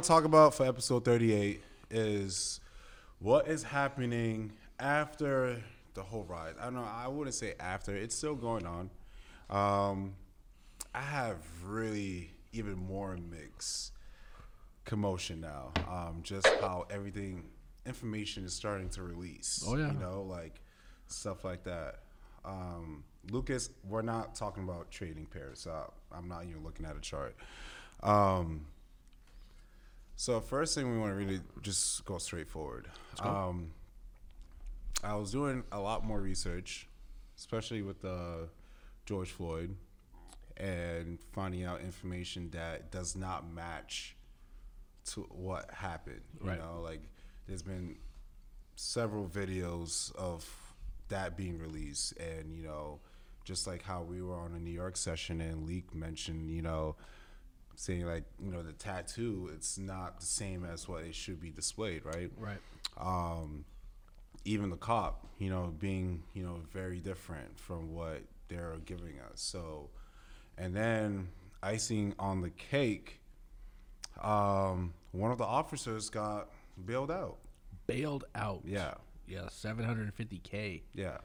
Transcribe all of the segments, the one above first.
what we really want to talk about for episode 38 is what is happening after the whole ride. I don't know. I wouldn't say after. It's still going on. Um, I have really even more mixed commotion now. Um, just how everything information is starting to release. Oh, yeah. You know, like stuff like that. Um, Lucas, we're not talking about trading pairs. So I'm not even looking at a chart. Um, so first thing we want to really just go straight forward. Um, I was doing a lot more research, especially with uh, George Floyd, and finding out information that does not match to what happened. You Right. know, like there's been several videos of that being released, and you know, just like how we were on a New York session and Leak mentioned, you know, saying like you know the tattoo, it's not the same as what it should be displayed, right? Right. um, even the cop, you know, being you know very different from what they're giving us. So, and then icing on the cake, um, one of the officers got bailed out. Bailed out. Yeah, Yeah. 750k. yeah.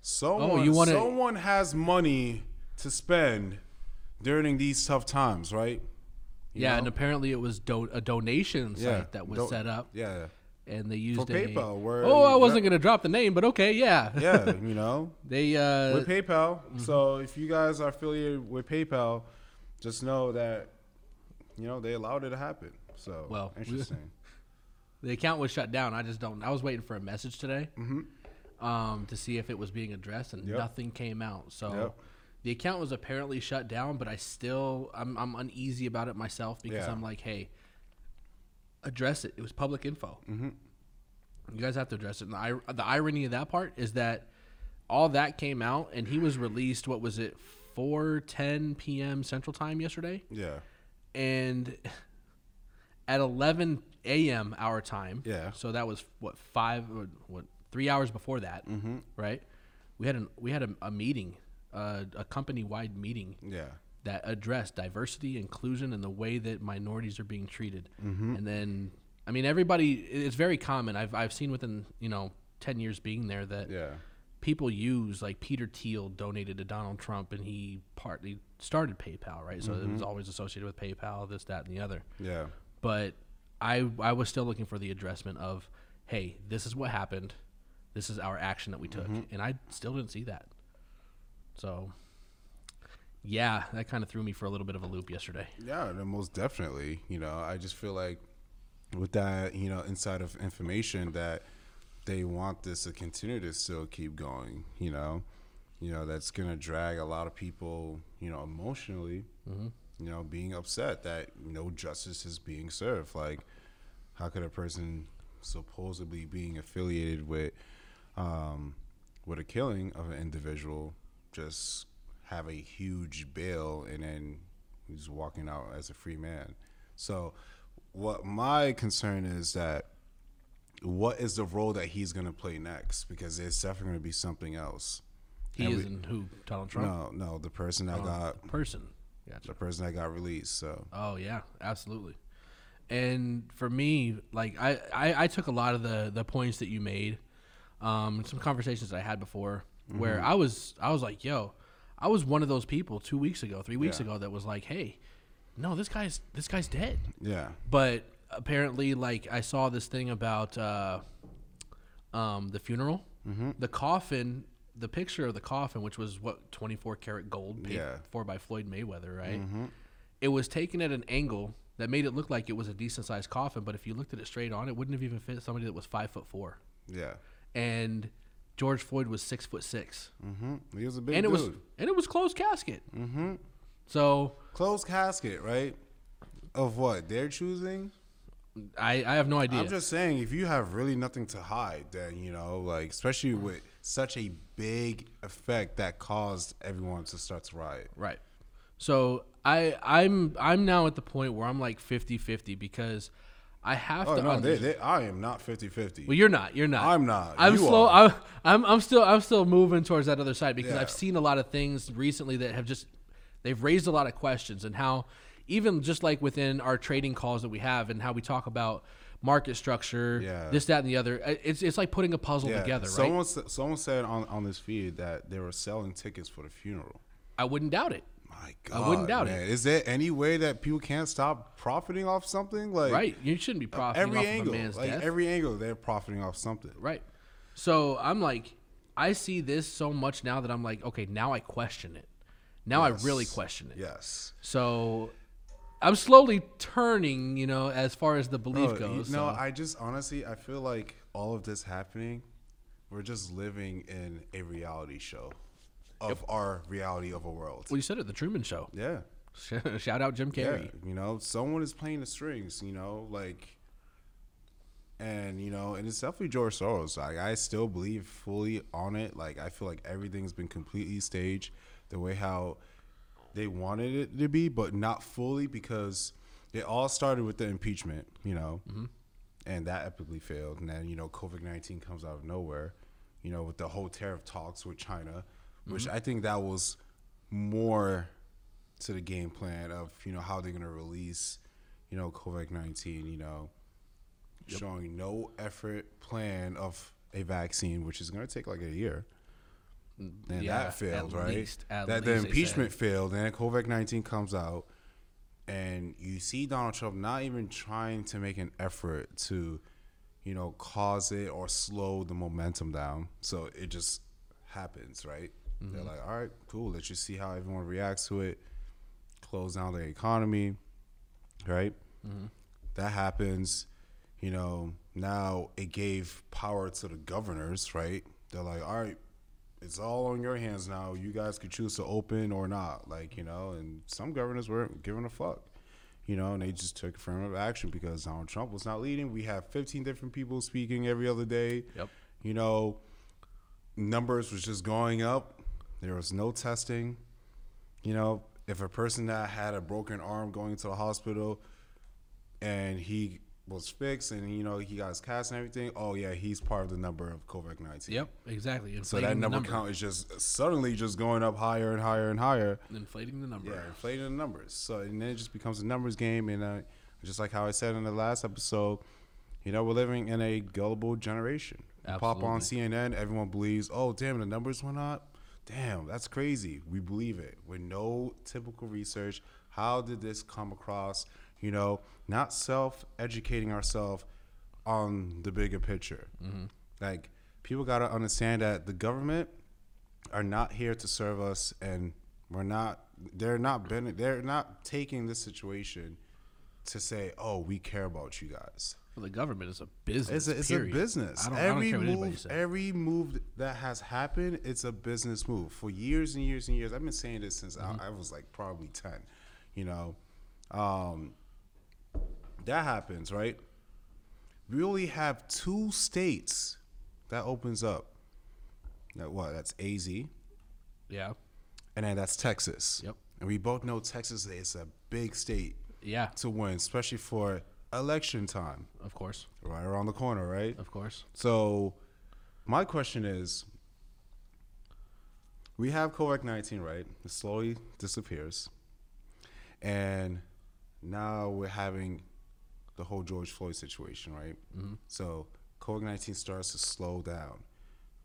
Someone, Oh, you wanna- someone has money to spend during these tough times, right? You yeah, know? and apparently it was do- a donation site that was Don't- set up, Yeah, and they used For a, PayPal, where Oh, I wasn't gonna drop the name, but okay, yeah. yeah, you know. they uh, with PayPal. Mm-hmm. So if you guys are affiliated with PayPal, just know that you know they allowed it to happen. So Well, interesting. the account was shut down. I just don't. I was waiting for a message today, Mm-hmm. um, to see if it was being addressed, and Yep. nothing came out. So. Yep. The account was apparently shut down, but I still I'm I'm uneasy about it myself because Yeah. I'm like, hey, address it. It was public info. Mm-hmm. You guys have to address it. And the, the irony of that part is that all that came out, and he was released. What was it? 4:10 p.m. Central Time yesterday, yeah, and at 11 a.m. our time. Yeah. So that was what five? or What three hours before that? Mm-hmm. Right. We had an we had a, a meeting, uh, a company wide meeting yeah, that addressed diversity, inclusion, and the way that minorities are being treated. And then, I mean, everybody. It's very common. I've I've seen within you know ten years being there that yeah, people use like Peter Thiel donated to Donald Trump, and he partly started PayPal, right? So it was always associated with PayPal, this, that, and the other. yeah, But I I was still looking for the addressment of, hey, this is what happened. This is our action that we took, and I still didn't see that. So, yeah, that kind of threw me for a little bit of a loop yesterday. yeah. Most definitely. You know, I just feel like with that, you know, inside of information that they want this to continue to still keep going. You know, you know that's gonna drag a lot of people. You know, emotionally. You know, being upset that no justice is being served. Like, how could a person supposedly being affiliated with um, with a killing of an individual just have a huge bail and then he's walking out as a free man? So, what my concern is that what is the role that he's going to play next? Because it's definitely going to be something else. He And isn't who Donald Trump No, no, the person that got person. Gotcha. the person that got released. So Oh yeah, absolutely. And for me, like I, I, I took a lot of the the points that you made, um, some conversations I had before, where Mm-hmm. I was I was like, yo, I was one of those people two weeks ago, three weeks Yeah. ago that was like, hey, no, this guy's this guy's dead. yeah, But apparently, like I saw this thing about uh, um, the funeral, Mm-hmm. the coffin, the picture of the coffin, which was what twenty four karat gold paid Yeah. for by Floyd Mayweather, right? Mm-hmm. It was taken at an angle that made it look like it was a decent sized coffin, but if you looked at it straight on, it wouldn't have even fit somebody that was five foot four, yeah. and George Floyd was six foot six, mm-hmm. He was a big and it dude. was and it was closed casket. Mm-hmm. So Closed casket, right? Of what they're choosing. I, I have no idea. I'm just saying, if you have really nothing to hide, then you know, like especially with such a big effect that caused everyone to start to riot. Right. So I I'm I'm now at the point where I'm like 50-50 because I have Oh to no, they, they, I am not 50-50. well, you're not. You're not. I'm not. I'm You slow. are. I'm, I'm I'm still I'm still moving towards that other side because Yeah. I've seen a lot of things recently that have just they've raised a lot of questions and how even just like within our trading calls that we have and how we talk about market structure, Yeah. this, that, and the other. uh, It's it's like putting a puzzle together, right? Someone someone said on on this feed that they were selling tickets for the funeral. I wouldn't doubt it. My I wouldn't doubt it. man. Is there any way that people can't stop profiting off something? Like Right? You shouldn't be profiting every off angle, of a man's like death. every angle, they're profiting off something. Right. So I'm like, I see this so much now that I'm like, okay, now I question it. Now I really question it. Yes. So I'm slowly turning, you know, as far as the belief goes. No, so. I just honestly, I feel like all of this happening, we're just living in a reality show of our reality of a world. well, you said it, the Truman Show. Yeah. Shout out Jim Carrey. Yeah, you know, someone is playing the strings, you know, like, and you know, and it's definitely George Soros. Like, I still believe fully on it. Like, I feel like everything's been completely staged the way how they wanted it to be, but not fully because it all started with the impeachment, you know, mm-hmm. and that epically failed. And then you know, COVID nineteen comes out of nowhere, you know, with the whole tariff talks with China, which mm-hmm. I think that was more to the game plan of you know how they're gonna release, you know, COVID nineteen. You know, showing no effort plan of a vaccine, which is gonna take like a year. Mm, and Yeah, that failed, right? least- at that the impeachment failed, and then COVID nineteen comes out, and you see Donald Trump not even trying to make an effort to, you know, cause it or slow the momentum down. So it just happens, right? They're Mm-hmm. like, all right, cool. Let's just see how everyone reacts to it. Close down the economy, right? Mm-hmm. That happens. You know, now it gave power to the governors, right? They're like, all right, it's all on your hands now. You guys could choose to open or not. Like, you know, and some governors weren't giving a fuck. You know, and they just took affirmative action because Donald Trump was not leading. We have 15 different people speaking every other day. Yep. You know, numbers was just going up. There was no testing. You know, if a person that had a broken arm going to the hospital and he was fixed and you know he got his cast and everything, oh yeah, he's part of the number of COVID nineteen. Yep, exactly. So that the number, count is just suddenly just going up higher and higher and higher. Inflating the number. Yeah, inflating the numbers. So and then it just becomes a numbers game, and uh, just like how I said in the last episode, you know, we're living in a gullible generation. You Pop on CNN, everyone believes, oh damn, the numbers went up. Damn, that's crazy. We believe it with no typical research. How did this come across? You know, not self educating ourselves on the bigger picture. Mm-hmm. Like people got to understand that the government are not here to serve us, and we're not. They're not. Ben, they're not taking this situation to say, "Oh, we care about you guys." Well, the government is a business. It's a, it's a business. I don't, I don't every care what anybody move, says. every move that has happened, it's a business move. For years and years and years, I've been saying this since Mm-hmm. I, I was like probably ten. You know, um, that happens, right? We only have two states that opens up. That what? That's AZ, Yeah. and then that's Texas. Yep. And we both know Texas is a big state yeah, to win, especially for election time, of course, right around the corner, right? of course. So, my question is we have COVID 19, right? It slowly disappears. And now we're having the whole George Floyd situation, right? Mm-hmm. So, COVID 19 starts to slow down.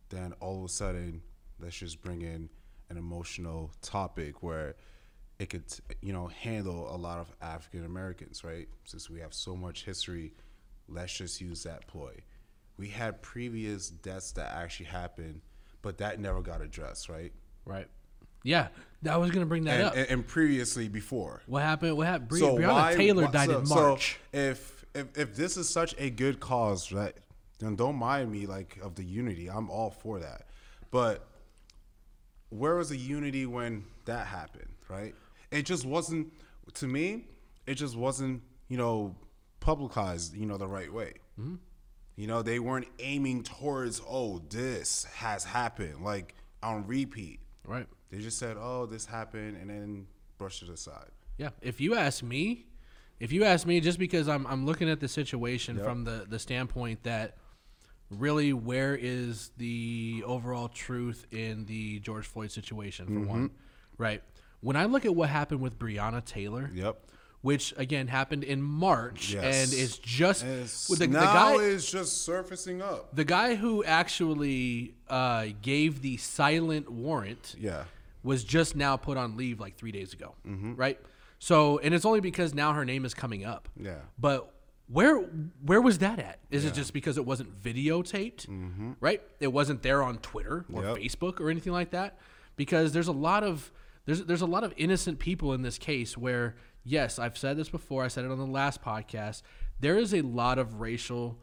Then all of a sudden, let's just bring in an emotional topic where it could, you know, handle a lot of African Americans, right? Since we have so much history, let's just use that ploy. We had previous deaths that actually happened, but that never got addressed, right? Right. Yeah, I was gonna bring that And, up. and, and previously before. what happened? What happened? Bre- So Breonna why- Taylor why- died so- in so March. if, if if this is such a good cause, right? Then don't mind me like of the unity. I'm all for that. But where was the unity when that happened, right? It just wasn't to me, it just wasn't, you know, publicized, you know, the right way. Mm-hmm. You know, they weren't aiming towards, oh, this has happened, like on repeat. right. They just said, oh, this happened, and then brushed it aside. Yeah. If you ask me, if you ask me, just because I'm I'm looking at the situation from the the standpoint that really where is the overall truth in the George Floyd situation for mm-hmm. one, right? When I look at what happened with Breonna Taylor, Yep. which again happened in March, Yes. and it's just it's, with the, the guy. it's just surfacing up. the guy who actually uh, gave the silent warrant Yeah. was just now put on leave like three days ago, Mm-hmm. right? So, and it's only because now her name is coming up. Yeah. But where where was that at? Is it just because it wasn't videotaped, right? It wasn't there on Twitter or Mm-hmm. Yep. Facebook or anything like that. Because there's a lot of there's there's a lot of innocent people in this case where yes, I've said this before. I said it on the last podcast. There is a lot of racial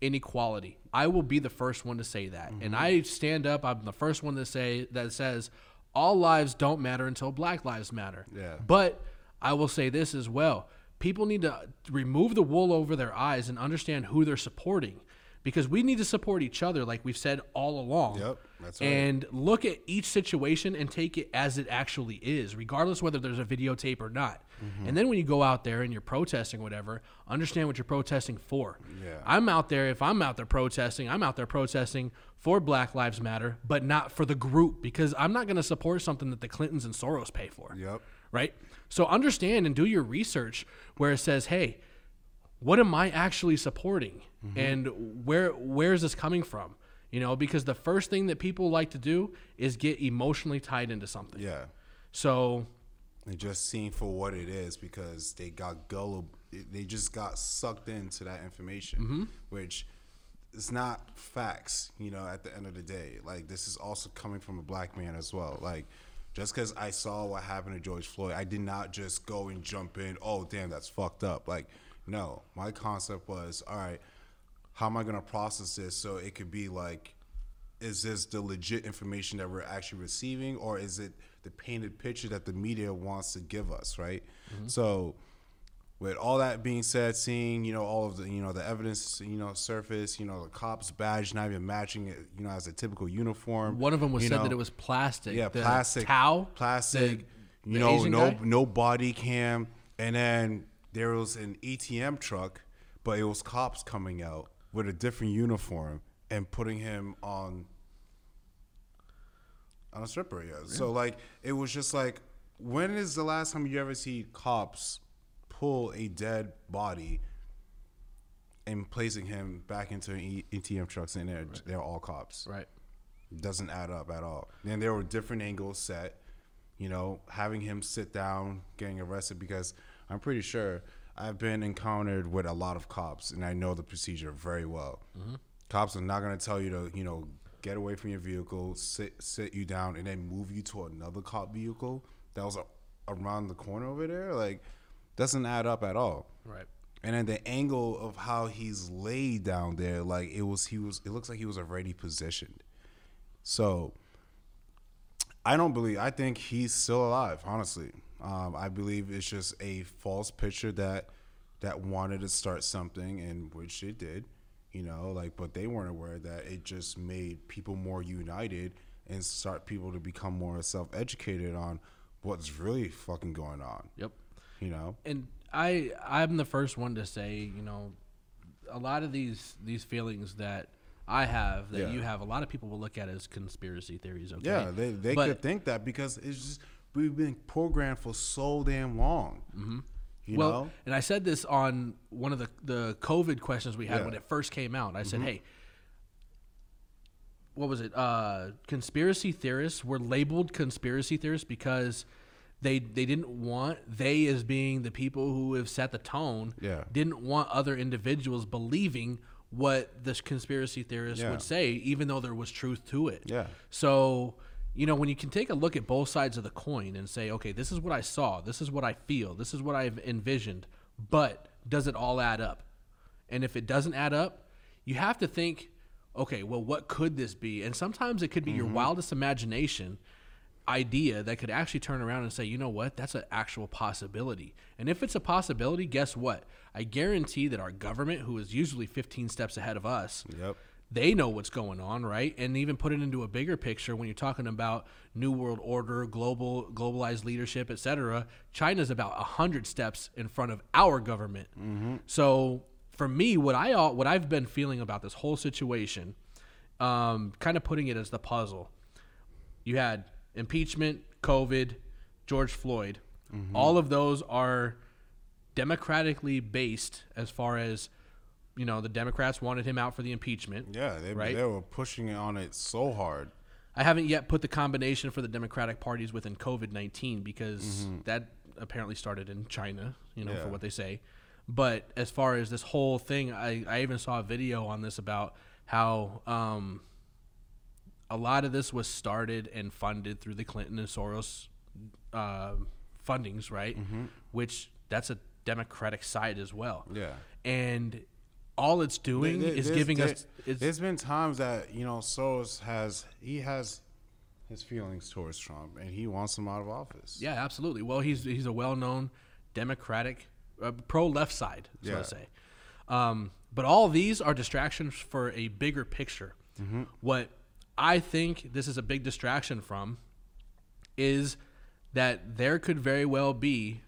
inequality. I will be the first one to say that, and Mm-hmm. I stand up. I'm the first one to say that says all lives don't matter until Black lives matter. Yeah. But I will say this as well. People need to remove the wool over their eyes and understand who they're supporting because we need to support each other like we've said all along. Yep, that's right. And look at each situation and take it as it actually is, regardless whether there's a videotape or not. Mm-hmm. And then when you go out there and you're protesting whatever, understand what you're protesting for. Yeah. I'm out there, if I'm out there protesting, I'm out there protesting for Black Lives Matter, but not for the group because I'm not going to support something that the Clintons and Soros pay for Yep. right? So understand and do your research where it says, "Hey, what am I actually supporting, Mm-hmm. and where where is this coming from?" You know, because the first thing that people like to do is get emotionally tied into something. Yeah. So And just seeing for what it is because they got gullible. They just got sucked into that information, Mm-hmm. which is not facts. You know, at the end of the day, like this is also coming from a black man as well. Like just because I saw what happened to George Floyd, I did not just go and jump in. Oh, damn, that's fucked up. Like, no, my concept was, all right, how am I gonna process this so it could be like is this the legit information that we're actually receiving or is it the painted picture that the media wants to give us right? Mm-hmm. So with all that being said seeing you know all of the you know the evidence you know surface you know the cops badge not even matching it you know as a typical uniform one of them was said know, that it was plastic. yeah the plastic. towel, plastic the- you the know Asian no guy? no body cam and then there was an ATM truck but it was cops coming out with a different uniform and putting him on on a stripper yeah. so like it was just like when is the last time you ever see cops pull a dead body and placing him back into an ATM trucks and they're they're all cops right? doesn't add up at all. And there were different angles set, you know, having him sit down, getting arrested because I'm pretty sure I've been encountered with a lot of cops and I know the procedure very well. Mm-hmm. Cops are not going to tell you to, you know, get away from your vehicle, sit sit you down and then move you to another cop vehicle that was a, around the corner over there. Like doesn't add up at all. Right. And then the angle of how he's laid down there, like it was, he was. It looks like he was already positioned. So I don't believe. I think he's still alive. Honestly, um, I believe it's just a false picture that that wanted to start something, and which it did. You know, like, but they weren't aware that it just made people more united and start people to become more self-educated on what's really fucking going on. Yep. You know. and I I'm the first one to say, you know, a lot of these these feelings that I have that Yeah. you have, a lot of people will look at as conspiracy theories. Okay, Yeah, they they But- could think that because it's just we've been programmed for so damn long. Mm-hmm. You well, know, and I said this on one of the the COVID questions we had Yeah. Mm-hmm. when it first came out. I said, hey. What was it? Uh, conspiracy theorists were labeled conspiracy theorists because they they didn't want they as being the people who have set the tone Yeah. didn't want other individuals believing what this conspiracy theorists Yeah. would say, even though there was truth to it. Yeah. So, you know, when you can take a look at both sides of the coin and say, okay, this is what I saw, this is what I feel, this is what I've envisioned, but does it all add up? And if it doesn't add up, you have to think, okay, well, what could this be? And sometimes it could be your mm-hmm. wildest imagination idea that could actually turn around and say, you know what, that's an actual possibility. And if it's a possibility, guess what? I guarantee that our government, who is usually 15 steps ahead of us, Yep. They know what's going on, right? And even put it into a bigger picture when you're talking about new world order, global globalized leadership, etc. China's about a hundred steps in front of our government. So for me, what I what I've been feeling about this whole situation, um, kind of putting it as the puzzle. You had impeachment, COVID, George Floyd. All of those are democratically based as far as you know the Democrats wanted him out for the impeachment. Yeah, they, Right. they were pushing on it so hard. I haven't yet put the combination for the Democratic parties within COVID nineteen because that apparently started in China, you know, Mm-hmm. Yeah. for what they say. But as far as this whole thing, I, I even saw a video on this about how um, a lot of this was started and funded through the Clinton and Soros uh, fundings, right? Mm-hmm. Which that's a Democratic side as well. Yeah. And all it's doing There- is giving there- us. It's, There's been times that you know Soros has he has his feelings towards Trump and he wants him out of office. Yeah, absolutely. Well, he's he's a well-known Democratic, uh, pro-left side, so Yeah. to say. Um, but all these are distractions for a bigger picture. Mm-hmm. What I think this is a big distraction from is that there could very well be,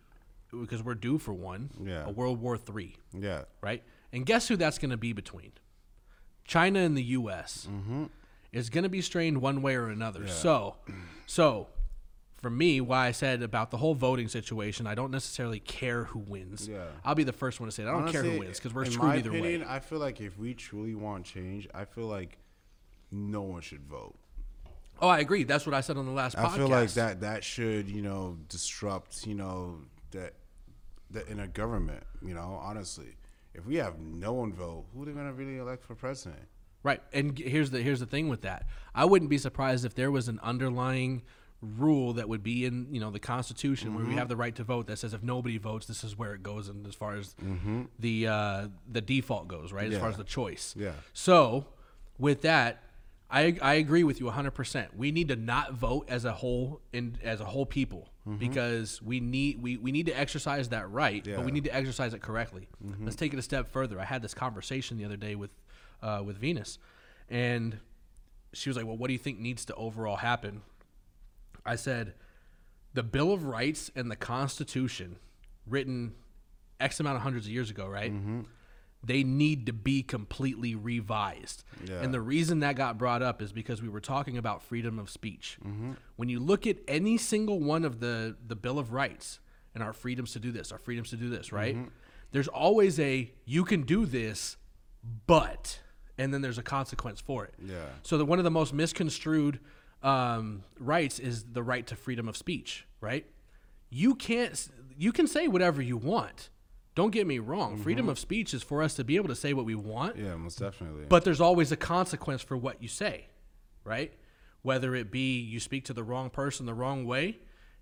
because we're due for one, Yeah. a World War Three, Yeah. right? And guess who that's going to be between? China and the U.S. Mm-hmm. is going to be strained one way or another. So, so for me, why I said about the whole voting situation, I don't necessarily care who wins. Yeah. I'll be the first one to say it. I don't care who wins because we're in screwed my either opinion, way. I feel like if we truly want change, I feel like no one should vote. Oh, I agree. That's what I said on the last podcast. I feel like that that should you know disrupt you know that that in a government. You know, honestly, if we have no one vote, who are they gonna really elect for president? Right. And here's the here's the thing with that. I wouldn't be surprised if there was an underlying rule that would be in you know the Constitution where Mm-hmm. we have the right to vote that says if nobody votes, this is where it goes, and as far as Mm-hmm. the uh, the default goes, right? As far as the choice. Yeah. So with that. I, I agree with you 100%. We need to not vote as a whole in as a whole people because we need we, we need to exercise that right, but we Mm-hmm. Yeah. Mm-hmm. need to exercise it correctly. Let's take it a step further. I had this conversation the other day with uh, with Venus, and she was like, "Well, what do you think needs to overall happen?" I said, "The Bill of Rights and the Constitution, written X amount of hundreds of years ago, right? Mm-hmm. They need to be completely revised. Yeah. And the reason that got brought up is because we were talking about freedom of speech. Mm-hmm. When you look at any single one of the the Bill of Rights and our freedoms to do this, our freedoms to do this, right? Mm-hmm. There's always a you can do this, but and then there's a consequence for it. Yeah. So that one of the most misconstrued um, rights is the right to freedom of speech, right? You can't you can say whatever you want. Don't get me wrong. Freedom of speech is for us to be able to say what we want, Yeah, most definitely. but there's always a consequence for what you say, right? Whether it be you speak to the wrong person the wrong way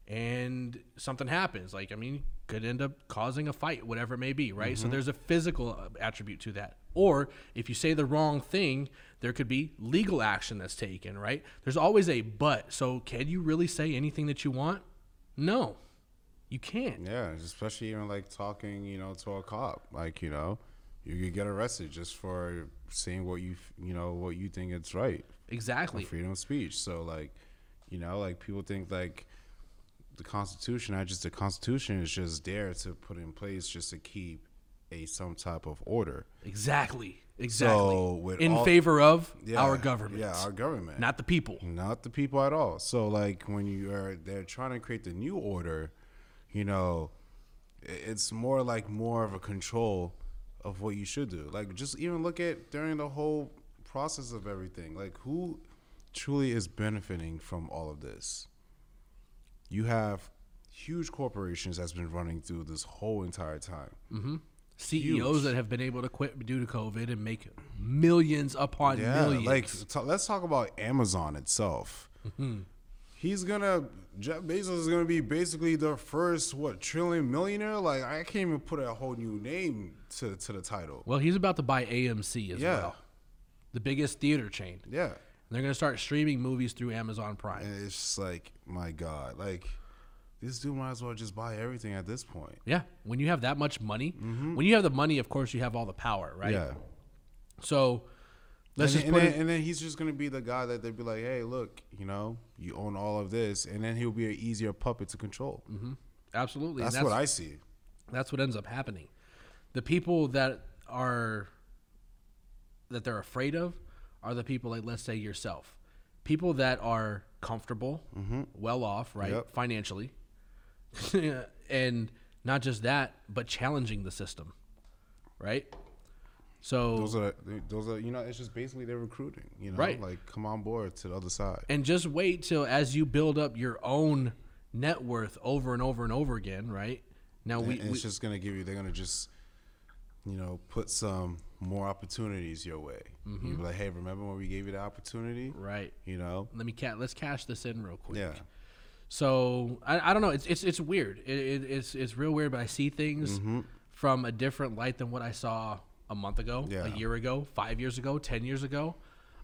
and something happens. Like, I mean, could end up causing a fight, whatever it may be, right? So there's a physical uh, attribute to that. Or if you say the wrong thing, there could be legal action that's taken, right? There's always a but. So can you really say anything that you want? No, you can't. yeah, especially even like talking, you know, to a cop, like you know, you could get arrested just for saying what you, you know, what you think it's right. Exactly. freedom of speech. So like, you know, like people think like the Constitution, not just the Constitution, is just there to put in place just to keep a some type of order. Exactly. Exactly. So, In all- favor of Yeah, our government. Yeah, our government. not the people. not the people at all. So like when you are they're trying to create the new order, you know, it's more like more of a control of what you should do. Like just even look at during the whole process of everything. Like who truly is benefiting from all of this? You have huge corporations that's been running through this whole entire time. CEOs Huge. that have been able to quit due to COVID and make millions upon Yeah, millions. like t- let's talk about Amazon itself. Mm-hmm. He's gonna Jeff Bezos is gonna be basically the first what trillion millionaire. Like I can't even put a whole new name to to the title. well, he's about to buy AMC as Yeah. well, the biggest theater chain. Yeah, And they're to start streaming movies through Amazon Prime. and it's just like my God, like this dude might as well just buy everything at this point. Yeah, when you have that much money, when you have the money, of course you have all the power, right? Mm-hmm. Yeah. So let's and, just and put then, it. and then he's just gonna be the guy that they'd be like, hey, look, you know, you own all of this, and then he'll be an easier puppet to control. Absolutely, and That's, what I see. That's what ends up happening. The people that are that they're afraid of are the people like let's say yourself. People that are comfortable, well off, right, Mm-hmm. Yep. financially, and Not just that, but challenging the system, right? So Those are those are you know it's just basically they're recruiting. You know, Right. like come on board to the other side. and just wait till as you build up your own net worth over and over and over again, right? Now we, and we it's just gonna give you. They're gonna just, you know, put some more opportunities your way. Mm-hmm. You be like, hey, remember when we gave you the opportunity? right. You know. Let me ca- let's cash this in real quick. Yeah. So I, I don't know. It's it's it's weird. It, it, it's it's real weird. But I see things Mm-hmm. from a different light than what I saw a month ago, Yeah. a year ago, five years ago, ten years ago.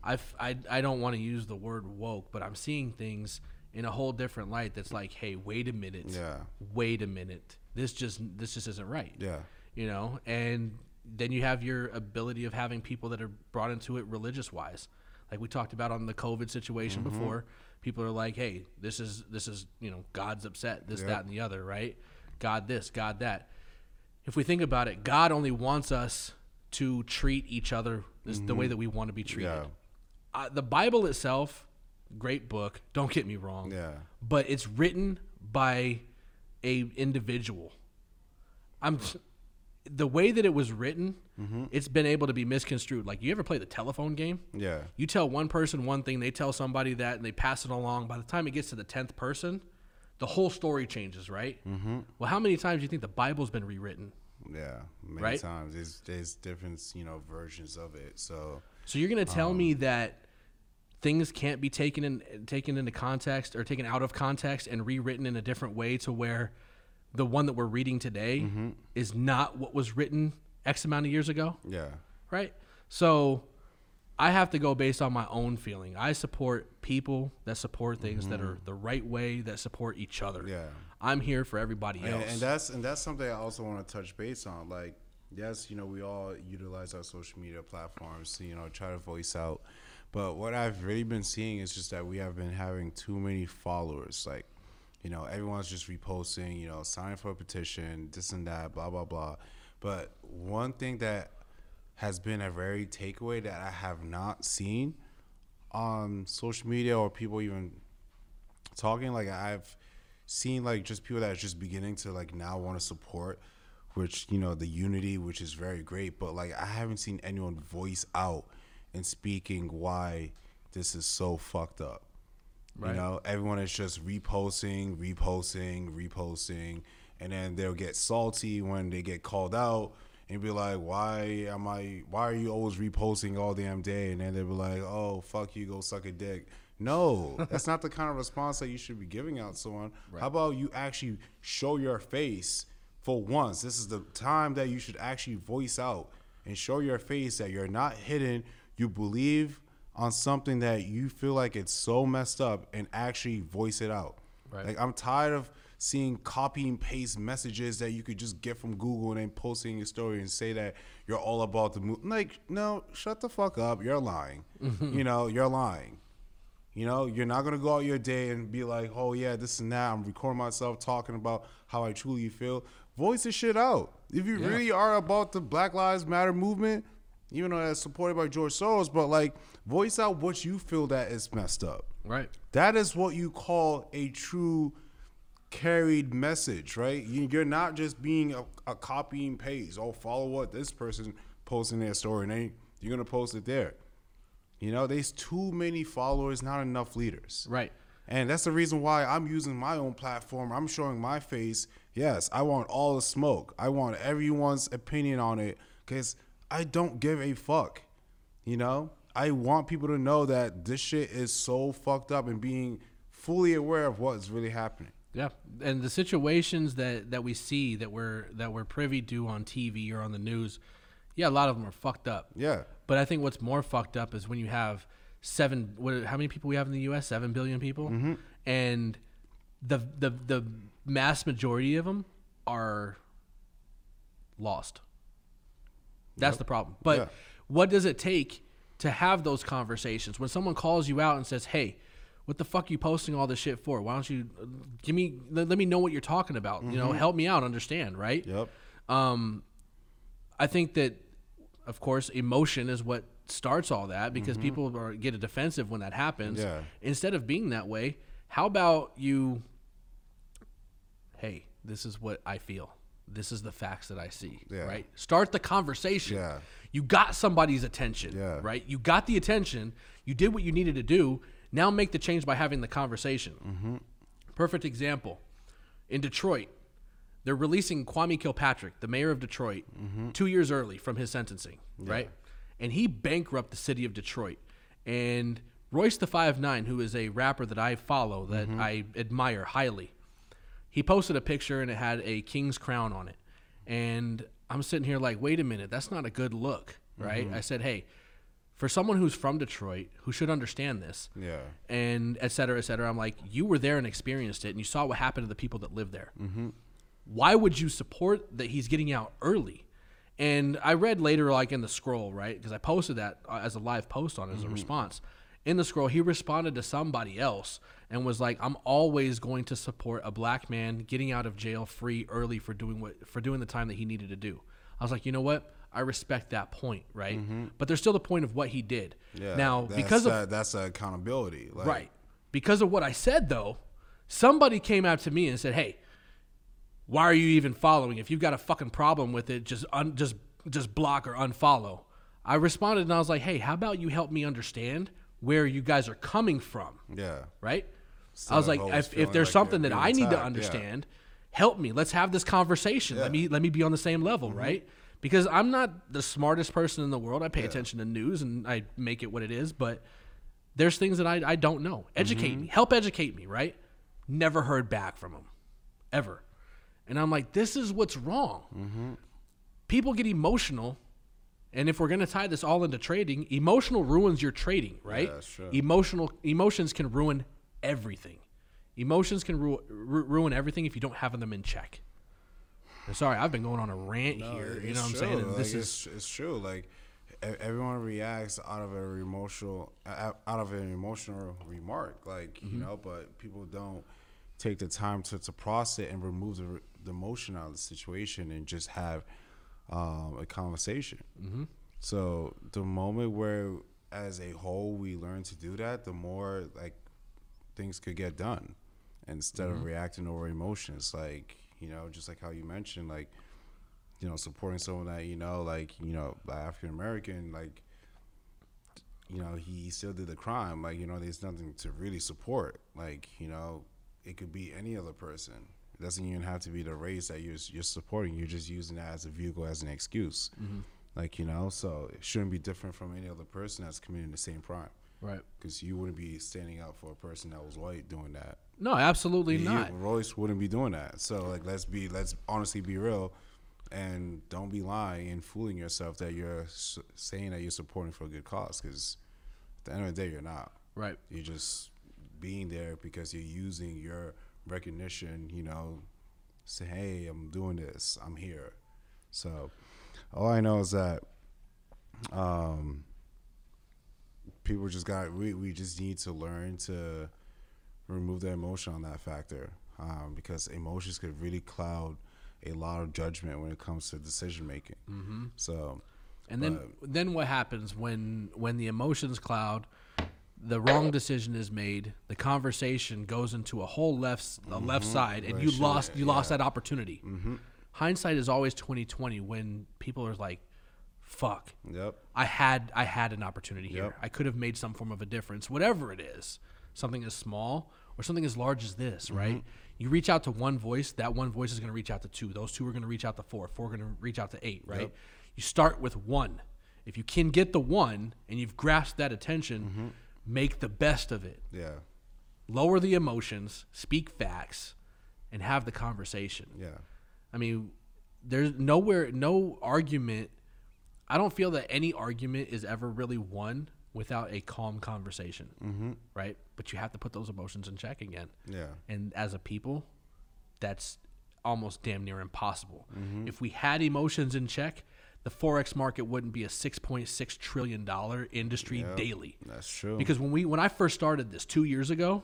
I've, I I don't want to use the word woke, but I'm seeing things in a whole different light. That's like, hey, wait a minute. Yeah. Wait a minute. This just this just isn't right. Yeah. You know, and then you have your ability of having people that are brought into it religious wise. Like we talked about on the COVID situation Mm-hmm. before, people are like, "Hey, this is this is you know God's upset, this, Yep. that, and the other, right? God this, God that." If we think about it, God only wants us to treat each other this, the way that we want to be treated. Mm-hmm. Yeah. Uh, the Bible itself, great book. Don't get me wrong Yeah. but it's written by a individual. I'm the way that it was written, it's been able to be misconstrued. Like you ever play the telephone game? Yeah. You tell one person one thing, they tell somebody that, and they pass it along. By the time it gets to the tenth person, the whole story changes, right? Mm-hmm. Well, how many times do you think the Bible's been rewritten? Yeah. Many Right? times. There's there's different you know versions of it. So So you're gonna tell me um, that things can't be taken in taken into context or taken out of context and rewritten in a different way to where the one that we're reading today mm-hmm. is not what was written X amount of years ago, yeah. right? So I have to go based on my own feeling. I support people that support things that mm-hmm. are the right way, that support each other. Yeah. I'm here for everybody else. And, and that's and that's something I also want to touch base on. Like, yes, you know, we all utilize our social media platforms to you know try to voice out, but what I've really been seeing is just that we have been having too many followers. Like, you know, everyone's just reposting, you know, signing for a petition, this and that, blah blah blah. But one thing that has been a very takeaway that I have not seen on social media or people even talking like I've seen like just people that are just beginning to like now want to support which you know the unity which is very great but like I haven't seen anyone voice out and speaking why this is so fucked up. Right. you know everyone is just reposting reposting reposting and then they'll get salty when they get called out and be like why am i why are you always reposting all damn day? And then they'll be like oh fuck you go suck a dick no that's not the kind of response that you should be giving out someone how about you actually show your face for once this is the time that you should actually voice out and show your face that you're not hidden you believe on something that you feel like it's so messed up and actually voice it out. Right. Like I'm tired of seeing copy and paste messages that you could just get from Google and then post in your story and say that you're all about the move. Like, no, shut the fuck up. You're lying. You know, you're lying. You know, you're not gonna go out your day and be like, oh yeah, this and that. I'm recording myself talking about how I truly feel. Voice the shit out. If you really are about the Black Lives Matter movement, even though that's supported by George Soros, but like voice out what you feel that is messed up. right. That is what you call a true carried message, right? You- You're not just being a, a copy and paste. Oh, follow what this person posting their story, and then you're gonna post it there. You know, there's too many followers, not enough leaders. Right. And that's the reason why I'm using my own platform. I'm showing my face. Yes, I want all the smoke. I want everyone's opinion on it because I don't give a fuck. You know, I want people to know that this shit is so fucked up and being fully aware of what's really happening. Yeah, and the situations that that we see that we're that we're privy to on TV or on the news, yeah, a lot of them are fucked up. Yeah. But I think what's more fucked up is when you have seven. What? How many people we have in the U.S.? Seven billion people, Mm-hmm. and the the the mass majority of them are lost. That's the problem. But Yeah. what does it take to have those conversations when someone calls you out and says, "Hey"? What the fuck are you posting all this shit for? Why don't you give me let, let me know what you're talking about? You know, help me out, understand, right? Yep. Um, I think that, of course, emotion is what starts all that because people are get defensive when that happens. Yeah. Instead of being that way, how about you? Hey, this is what I feel. this is the facts that I see. Yeah. Right? Start the conversation. Yeah. You got somebody's attention. Yeah. Right? You got the attention. You did what you needed to do. Now make the change by having the conversation. Mm-hmm. Perfect example. In Detroit, they're releasing Kwame Kilpatrick, the mayor of Detroit, Mm-hmm. two years early from his sentencing, right? And he bankrupted the city of Detroit. And Royce the Five Nine, who is a rapper that I follow, that Mm-hmm. I admire highly, he posted a picture and it had a king's crown on it. And I'm sitting here like, wait a minute, that's not a good look, right? Mm-hmm. I said, hey, for someone who's from Detroit who should understand this, Yeah. and et cetera, et cetera. I'm like, you were there and experienced it, and you saw what happened to the people that live there. Mm-hmm. Why would you support that he's getting out early? And I read later, like in the scroll, right? Because I posted that uh, as a live post on it as a response. In the scroll, he responded to somebody else and was like, "I'm always going to support a black man getting out of jail free early for doing what for doing the time that he needed to do." I was like, you know what? I respect that point, right? But there's still the point of what he did. Yeah. Now, because of that, that's accountability. Like, Right. Because of what I said, though, somebody came out to me and said, "Hey, why are you even following? If you've got a fucking problem with it, just un- just just block or unfollow." I responded and I was like, "Hey, how about you help me understand where you guys are coming from?" Yeah. Right? Instead I was like, if, if there's like something that I need to attacked, yeah. understand, help me. Let's have this conversation. Let me let me be on the same level, Mm-hmm. right? Because I'm not the smartest person in the world. I pay attention to news and I make it what it is, but there's things that I, I don't know. Educate Mm-hmm. me. Help educate me, right? Never heard back from him. Ever. And I'm like, this is what's wrong. Mm-hmm. People get emotional. And if we're going to tie this all into trading, emotional ruins your trading, right? that's true. Emotional emotions can ruin everything. Emotions can ru- ru- ruin everything if you don't have them in check. And sorry, I've been going on a rant No, here. You know what I'm saying? And Like, this is it's, true. Like everyone reacts out of an emotional out of an emotional remark, like Mm-hmm. you know, but people don't take the time to, to process it and remove the, the emotion out of the situation and just have um, a conversation. Mm-hmm. So the moment where, as a whole, we learn to do that, the more like things could get done instead of reacting over emotions. Like you know, just like how you mentioned, like you know, supporting someone that you know, like you know, African American, like you know, he still did the crime. Like you know, there's nothing to really support. Like you know, it could be any other person. It doesn't even have to be the race that you're you're supporting. You're just using that as a vehicle as an excuse. Mm-hmm. Like you know, so it shouldn't be different from any other person that's committing the same crime. right. Because you wouldn't be standing up for a person that was white doing that. No, absolutely You- not. Royce wouldn't be doing that. So like, let's be let's honestly be real, and don't be lying and fooling yourself that you're s- saying that you're supporting for a good cause. Because at the end of the day, you're not. Right. You're just being there because you're using your recognition. You know, say, hey, I'm doing this. I'm here. So all I know is that um, people just got we, we just need to learn to remove the emotion on that factor um, because emotions could really cloud a lot of judgment when it comes to decision making. Mm-hmm. So, And then then what happens when when the emotions cloud, the wrong decision is made, the conversation goes into a whole left a left side and Right, you sure, lost you lost that opportunity. Mm-hmm. Hindsight is always 2020 when people are like fuck. yep, I had I had an opportunity here. Yep. I could have made some form of a difference, whatever it is. Something as small or something as large as this, Mm-hmm. right? You reach out to one voice, that one voice is going to reach out to two. Those two are going to reach out to four. Four are going to reach out to eight, right? Yep. You start with one. If you can get the one and you've grasped that attention, Mm-hmm. Make the best of it. yeah, Lower the emotions, speak facts, and have the conversation. yeah, I mean, there's nowhere, no argument. I don't feel that any argument is ever really won without a calm conversation, mm-hmm. right? But you have to put those emotions in check again. yeah, And as a people, that's almost damn near impossible. If we had emotions in check, the forex market wouldn't be a six point six trillion dollar industry daily. that's true. Because when we when I first started this two years ago,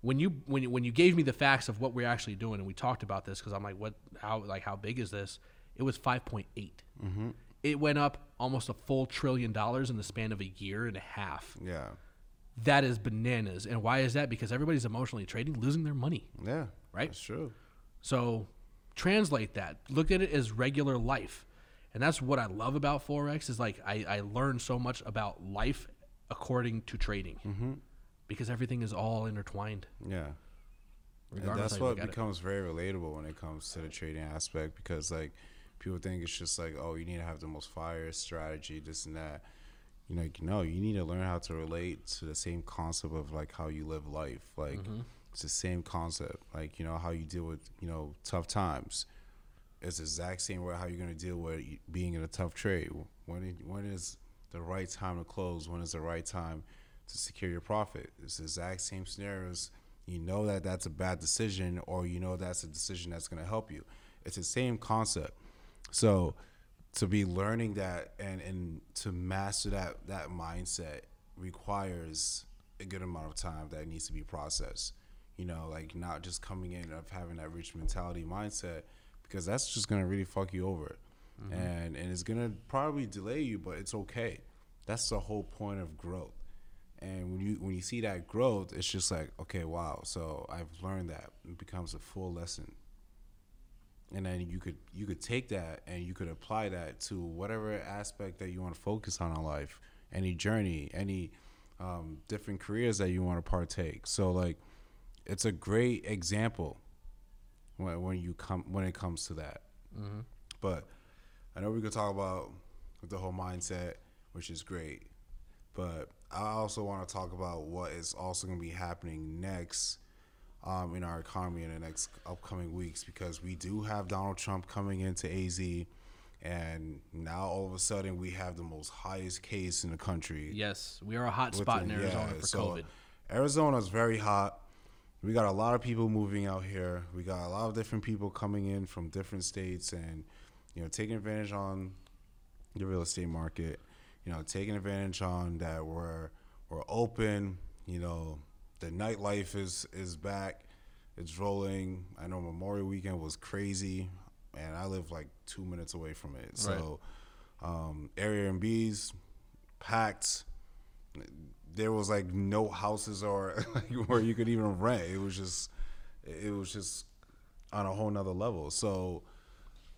when you when you, when you gave me the facts of what we're actually doing, and we talked about this, because I'm like, what how like how big is this? It was 5.8. Mm-hmm. It went up almost a full trillion dollars in the span of a year and a half. yeah, That is bananas. And why is that? Because everybody's emotionally trading, losing their money. yeah, Right? That's true. So translate that. Look at it as regular life. And that's what I love about Forex is like I, I learn so much about life according to trading. Mm-hmm. Because everything is all intertwined. Yeah. And that's what at it. becomes very relatable when it comes to the trading aspect because like people think it's just like oh you need to have the most fire strategy this and that you know no you need to learn how to relate to the same concept of like how you live life like Mm-hmm. it's the same concept like you know how you deal with you know tough times it's the exact same way how you're going to deal with being in a tough trade. When it, when is the right time to close? When is the right time to secure your profit? It's the exact same scenarios. You know that that's a bad decision or you know that's a decision that's going to help you. It's the same concept. So to be learning that and and to master that that mindset requires a good amount of time that needs to be processed. You know like not just coming in of having that rich mentality mindset because that's just going to really fuck you over. And and it's going to probably delay you but it's okay. That's the whole point of growth. And when you when you see that growth it's just like okay wow so i've learned that. It becomes a full lesson. And then you could you could take that and you could apply that to whatever aspect that you want to focus on in life any journey any um, different careers that you want to partake. So like it's a great example when, when you come when it comes to that but i know we could talk about the whole mindset which is great but i also want to talk about what is also going to be happening next um, in our economy in the next upcoming weeks because we do have Donald Trump coming into AZ, and now all of a sudden we have the most highest case in the country. Yes, we are a hot spot in Arizona yeah, for so COVID. Arizona's very hot. We got a lot of people moving out here. We got a lot of different people coming in from different states and you know taking advantage on the real estate market. You know, taking advantage on that we're we're open. You know, the nightlife is is back. It's rolling. I know Memorial Weekend was crazy, and I live like two minutes away from it. So, um, Airbnbs packed there was like no houses or like where you could even rent. It was just it was just on a whole nother level. So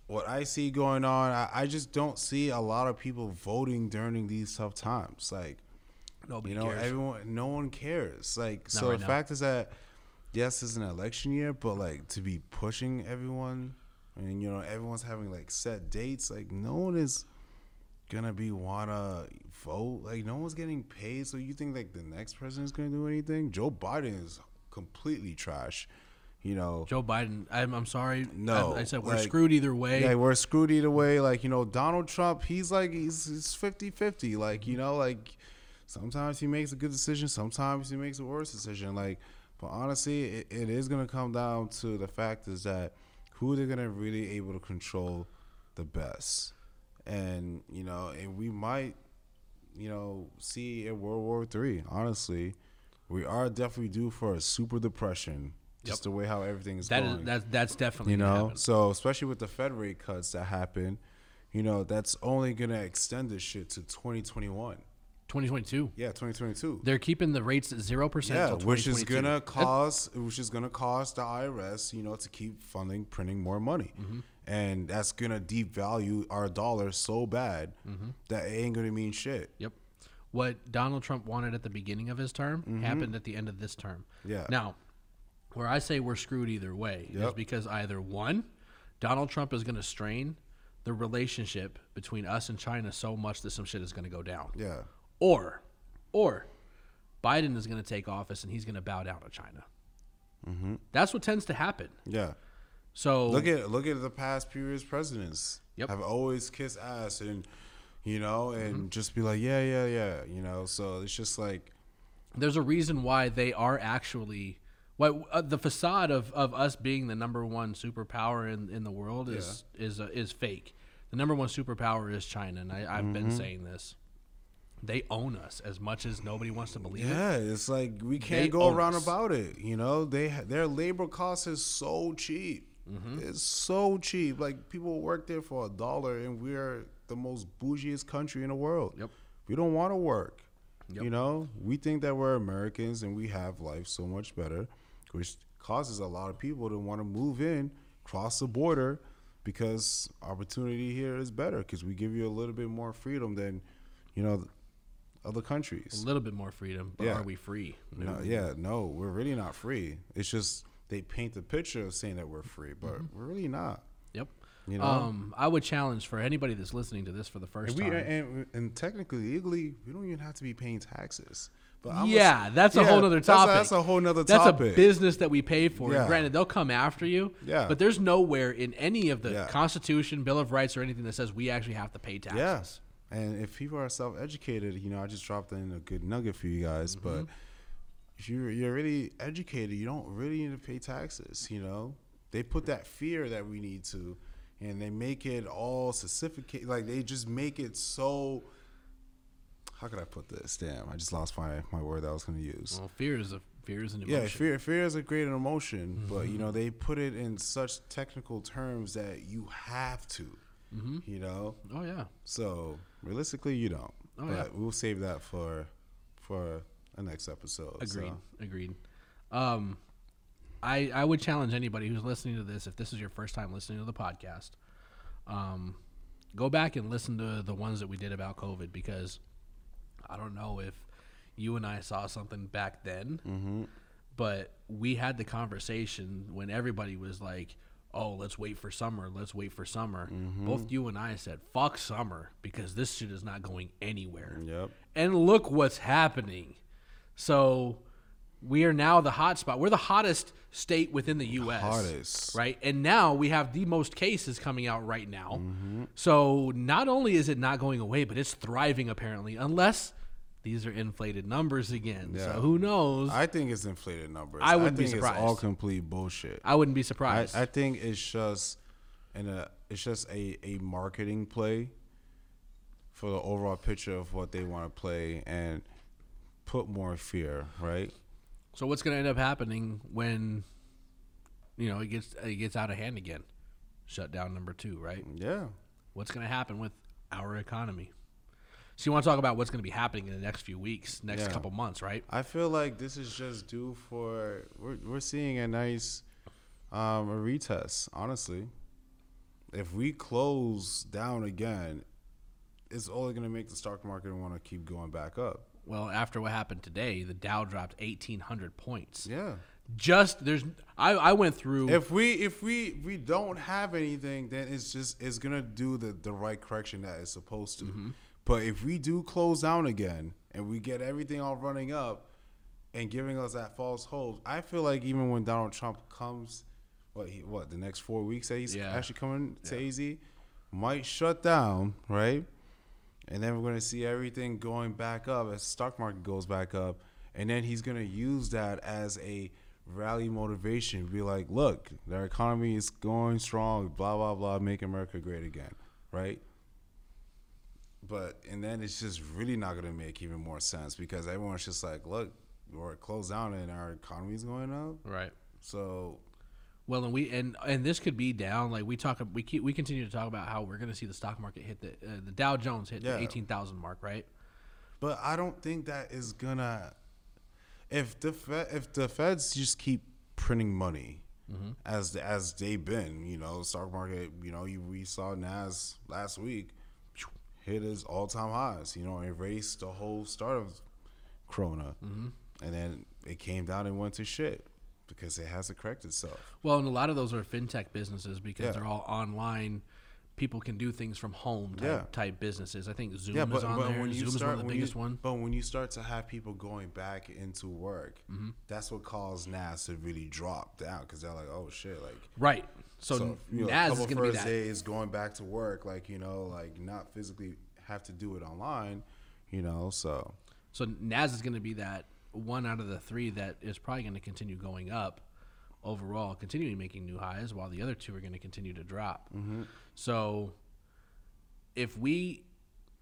what I see going on, I, I just don't see a lot of people voting during these tough times. Like Nobody you know, cares. everyone no one cares. Like so right the now. fact is that yes, it's an election year, but like to be pushing everyone and you know, everyone's having like set dates, like no one is gonna be wanna vote. Like no one's getting paid. So you think like the next president is gonna do anything? Joe Biden is completely trash. You know, Joe Biden. I'm, I'm sorry. No, I, I said we're like- screwed either way. yeah, we're screwed either way. Like, you know, Donald Trump, he's like, he's, he's 50 50. Like, you know, like sometimes he makes a good decision, sometimes he makes a worse decision. Like, but honestly, it, it is to come down to the fact is that who they're to really able to control the best. And, you know, and we might, you know, see a World War Three. honestly. We are definitely due for a super depression. Just the way how everything is That going is that's that's definitely you know so especially with the fed rate cuts that happen you know that's only gonna extend this shit to 2021 2022. yeah 2022 They're keeping the rates at zero percent. yeah which is gonna cause which is gonna cause the irs you know to keep funding printing more money Mm-hmm. And that's gonna devalue our dollar so bad Mm-hmm. that it ain't gonna mean shit Yep. What Donald Trump wanted at the beginning of his term happened at the end of this term. Mm-hmm. Yeah. Now, where I say we're screwed either way is because either one, Donald Trump is to strain the relationship between us and China so much that some shit is to go down. yeah Or, or Biden is going to take office and he's going to bow down to China. Mm-hmm. That's what tends to happen. yeah So look at look at the past previous presidents Yep. have always kissed ass and you know and Mm-hmm. just be like yeah yeah yeah you know so it's just like there's a reason why they are actually why uh, the facade of, of us being the number one superpower in, in the world is is uh, is fake. The number one superpower is China, and I, I've been saying this. They own us as much as nobody wants to believe it. Yeah, it's like we can't They go around us. about it. You know, they their labor cost is so cheap. Mm-hmm. It's so cheap. Like people work there for a dollar, and we're the most bougiest country in the world. Yep. We don't want to work. Yep. You know, we think that we're Americans and we have life so much better, which causes a lot of people to want to move in cross the border because opportunity here is better because we give you a little bit more freedom than you know other countries. A little bit more freedom, but Yeah. are we free? No, yeah, no, we're really not free. It's just they paint the picture of saying that we're free, but we're really not. Yep. You know, Um, I would challenge for anybody that's listening to this for the first and we time. and, and technically legally we don't even have to be paying taxes. But I'm yeah, that's a yeah, whole nother that's a- topic. That's a, whole nother That's a business that we pay for. Yeah. And granted, they'll come after you. Yeah. But there's nowhere in any of the Yeah. Constitution, Bill of Rights, or anything that says we actually have to pay taxes. Yes. And if people are self-educated, you know, I just dropped in a good nugget for you guys. Mm-hmm. But you're you're really educated, you don't really need to pay taxes. You know, they put that fear that we need to, and they make it all specificate. Like they just make it so. How could I put this? Damn, I just lost my my word that I was going to use. Well, fear is a fear is an emotion. Yeah, fear fear is a great emotion, but Mm-hmm. you know they put it in such technical terms that you have to. Mm-hmm. You know, Oh yeah. so realistically, you don't. Oh, but yeah. we'll save that for for a next episode. Agreed. so. Agreed. Um, I I would challenge anybody who's listening to this, if this is your first time listening to the podcast, um, go back and listen to the ones that we did about COVID because I don't know if you and I saw something back then, Mm-hmm. but we had the conversation when everybody was like. Oh, let's wait for summer. Let's wait for summer. Mm-hmm. Both you and I said, fuck summer because this shit is not going anywhere. Yep. And look what's happening. So we are now the hot spot. We're the hottest state within the U.S. Hottest. Right. And now we have the most cases coming out right now. Mm-hmm. So not only is it not going away, but it's thriving apparently, unless these are inflated numbers again. Yeah. So who knows? I, I think it's inflated numbers. I wouldn't be surprised. It's all complete bullshit. I wouldn't be surprised. I think it's just and it's just a a marketing play for the overall picture of what they want to play and put more fear, right? so what's going to end up happening when you know it gets it gets out of hand again? Shut down number two, right? Yeah. what's going to happen with our economy. So you want to talk about what's going to be happening in the next few weeks, next Yeah. couple months, right? I feel like this is just due for we're we're seeing a nice um, a retest. Honestly, if we close down again, it's only going to make the stock market want to keep going back up. Well, after what happened today, the Dow dropped 1800 points. Yeah. Just there's I I went through If we if we we don't have anything, then it's just it's gonna do the the right correction that it's supposed to. Mm-hmm. But if we do close down again and we get everything all running up and giving us that false hope, I feel like even when Donald Trump comes, what he, what the next four weeks that he's Yeah. actually coming to AZ, might shut down, right? And then we're gonna see everything going back up as the stock market goes back up, and then he's gonna use that as a rally motivation. Be like, look, their economy is going strong, blah blah blah, make America great again, right? But and then it's just really not gonna make even more sense because everyone's just like, look, we're closed down and our economy's going up, right. so Well, and we and and this could be down. Like we talk, we keep we continue to talk about how we're going to see the stock market hit the uh, the Dow Jones hit Yeah. the 18,000 mark, right? But I don't think that is gonna. If the Fed, if the Feds just keep printing money as the, as they've been, you know, stock market, you know, you, we saw Nas last week hit his all time highs, you know, erased the whole start of Corona, and then it came down and went to shit because it has to correct itself. Well, and a lot of those are fintech businesses because Yeah. they're all online. People can do things from home type, Yeah. type businesses. I think Zoom Yeah, is but, on but there. when you Zoom is start, one of the biggest you, one. but when you start to have people going back into work, mm-hmm. that's what caused Nas to really drop down because they're like, oh shit, like Right. So, So you know, Nas is going to be that. days going back to work, like you know, like not physically have to do it online, you know. So So Nas is going to be that one out of the three that is probably going to continue going up overall, continuing making new highs, while the other two are going to continue to drop. Mm-hmm. So if we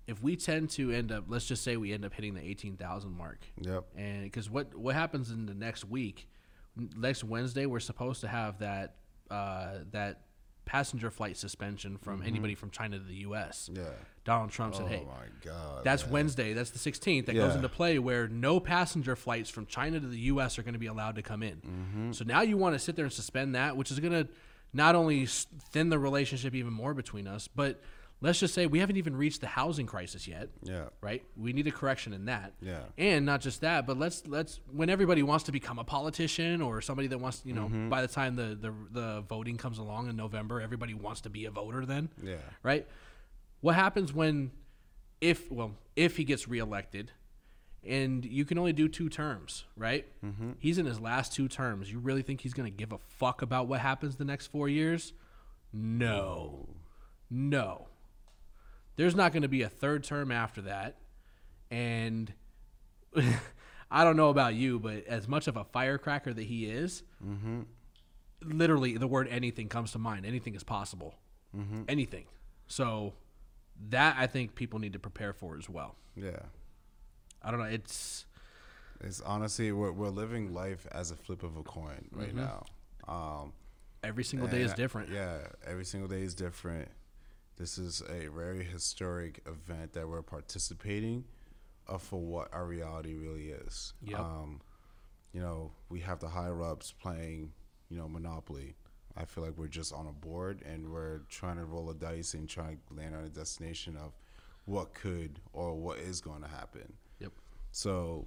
if we tend to end up, let's just say we end up hitting the eighteen thousand mark, yep, and because what what happens in the next week, next Wednesday, we're supposed to have that uh, that passenger flight suspension from anybody from China to the U.S. yeah. Donald Trump Mm-hmm. Oh said, "Hey, my god, that's man. Wednesday. That's the 16th. That goes into play where no passenger flights from China to the U.S. are going to be allowed to come in. Mm-hmm. So now you want to sit there and suspend that, which is going to not only thin the relationship even more between us, but let's just say we haven't even reached the housing crisis yet. Yeah. Right? We need a correction in that. Yeah. And not just that, but let's let's when everybody wants to become a politician or somebody that wants, you know, Mm-hmm. by the time the, the the voting comes along in November, everybody wants to be a voter then. Yeah. Right? What happens when if well, if he gets reelected and you can only do two terms, right? Mm-hmm. He's in his last two terms. You really think he's going to give a fuck about what happens the next 4 years? No. No. There's not going to be a third term after that. And I don't know about you, but as much of a firecracker that he is, mm-hmm. literally the word anything comes to mind. Anything is possible. Mm-hmm. Anything. So that I think people need to prepare for as well. Yeah. I don't know. It's It's honestly we're we're living life as a flip of a coin right mm-hmm. now. Um every single day is different. Yeah, every single day is different. This is a very historic event that we're participating of for what our reality really is. Yep. Um, you know, we have the higher ups playing, you know, Monopoly. I feel like we're just on a board and we're trying to roll a dice and try to land on a destination of what could or what is going to happen. Yep. So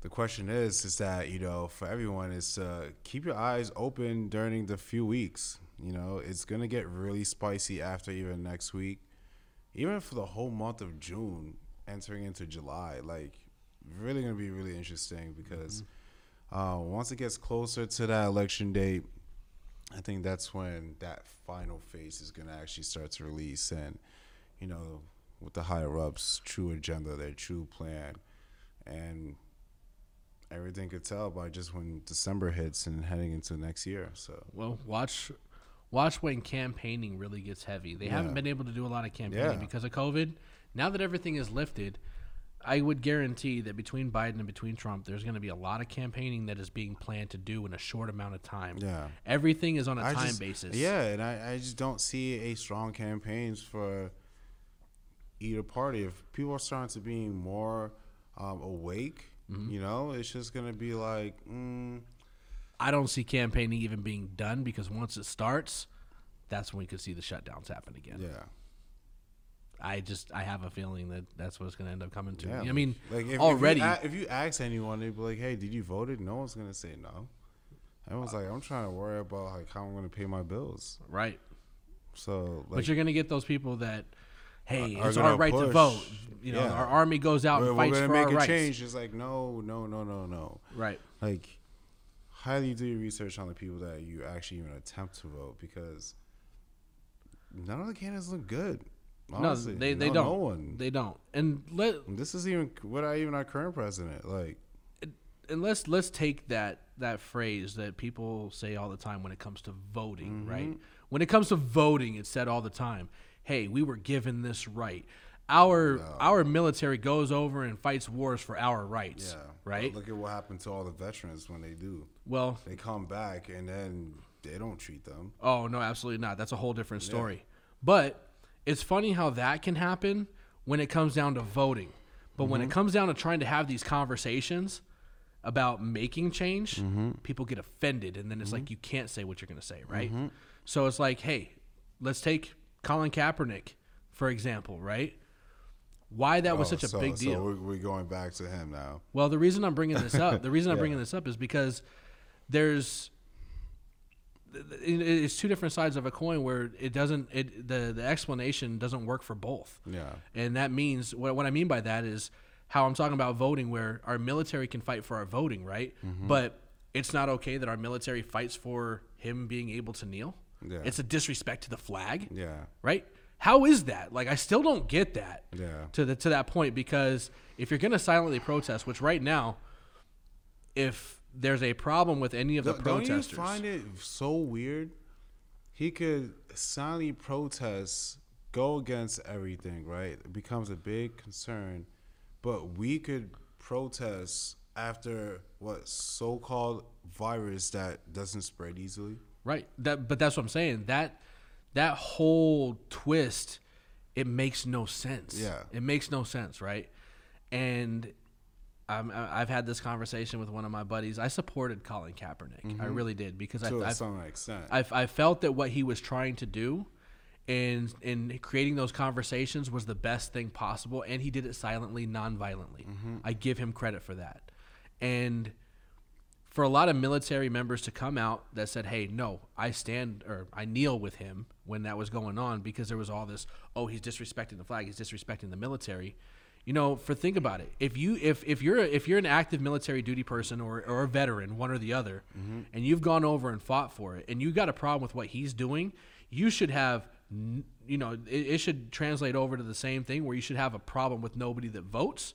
the question is, is that you know, for everyone, is to keep your eyes open during the few weeks. You know, it's gonna get really spicy after even next week, even for the whole month of June, entering into July. Like, really gonna be really interesting because uh, once it gets closer to that election date, I think that's when that final phase is gonna actually start to release, and you know, with the higher ups' true agenda, their true plan, and everything could tell by just when December hits and heading into next year. So Well, watch watch when campaigning really gets heavy. They haven't been able to do a lot of campaigning Yeah. because of COVID. Now that everything is lifted, I would guarantee that between Biden and between Trump, there's going to be a lot of campaigning that is being planned to do in a short amount of time. Yeah. Everything is on a I time just- basis. Yeah, and I, I just don't see a strong campaigns for either party. If people are starting to be more um, awake, Mm-hmm. you know, it's just gonna be like, mm, I don't see campaigning even being done because once it starts, that's when we could see the shutdowns happen again. yeah, I just I have a feeling that that's what it's going to end up coming to. yeah. I mean, like if, already if you, if you ask anyone, they'd be like, "Hey, did you vote it?" No one's gonna say no. Everyone's like, "I'm trying to worry about like how I'm gonna pay my bills." right. So, like, but you're going to get those people that, hey, Are it's our right to vote. You know, Yeah. our army goes out we're, and we're fights gonna for make our a rights. change. It's like, no, no, no, no, no. Right. like highly do you your research on the people that you actually even attempt to vote because none of the candidates look good. Honestly. no, they they No- don't. No one. They don't. And let this is even without even our current president. Like, and let's let's take that that phrase that people say all the time when it comes to voting, Mm-hmm. right? When it comes to voting, it's said all the time, "Hey, we were given this right." Our our military goes over and fights wars for our rights, yeah, right? Look at what happened to all the veterans when they do. Well, They come back and then they don't treat them. Oh no, absolutely not. That's a whole different story. But it's funny how that can happen when it comes down to voting. But when it mm-hmm. comes down to trying to have these conversations about making change, mm-hmm. people get offended and then it's like mm-hmm. you can't say what you're going to say, right? So it's like, hey, let's take Colin Kaepernick for example, right? Why that was Oh, such a so- big deal. So we're, we're going back to him now. Well, the reason I'm bringing this up, the reason I'm bringing this up is because there's it's two different sides of a coin where it doesn't it the the explanation doesn't work for both. Yeah. And that means what what I mean by that is how I'm talking about voting where our military can fight for our voting, right? Mm-hmm. But it's not okay that our military fights for him being able to kneel. Yeah. It's a disrespect to the flag Yeah. right? How is that? Like, I still don't get that. Yeah. To the to that point because if you're gonna silently protest, which right now, if there's a problem with any of the Don't- Don't you protesters, find it so weird? He could silently protest, go against everything, right? It becomes a big concern, but we could protest after what so-called virus that doesn't spread easily. Right? That, but that's what I'm saying. That that whole twist, it makes no sense. Yeah. it makes no sense, right? And Um, I- I've had this conversation with one of my buddies. I supported Colin Kaepernick. I really did because I, to I, some extent. I, I felt that what he was trying to do and in creating those conversations was the best thing possible and he did it silently non-violently i give him credit for that and for a lot of military members to come out that said hey no i stand or i kneel with him when that was going on because there was all this oh he's disrespecting the flag he's disrespecting the military. You know for think about it. If you if, if you're if you're an active military duty person or, or a veteran one or the other mm-hmm. and you've gone over and fought for it and you got a problem with what he's doing you should have you know it, it should translate over to the same thing where you should have a problem with nobody that votes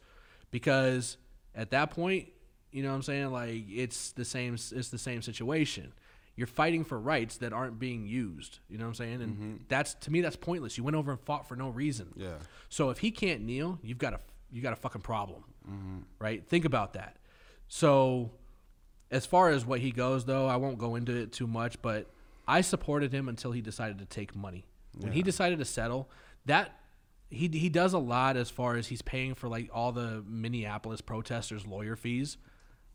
because at that point you know what i'm saying like it's the same it's the same situation you're fighting for rights that aren't being used you know what i'm saying and mm-hmm. that's to me that's pointless you went over and fought for no reason yeah. so if he can't kneel, you've got a you got a fucking problem, mm-hmm. right? Think about that. So as far as what he goes, though, I won't go into it too much, but I supported him until he decided to take money. When he decided to settle, that he he does a lot as far as he's paying for like all the Minneapolis protesters' lawyer fees.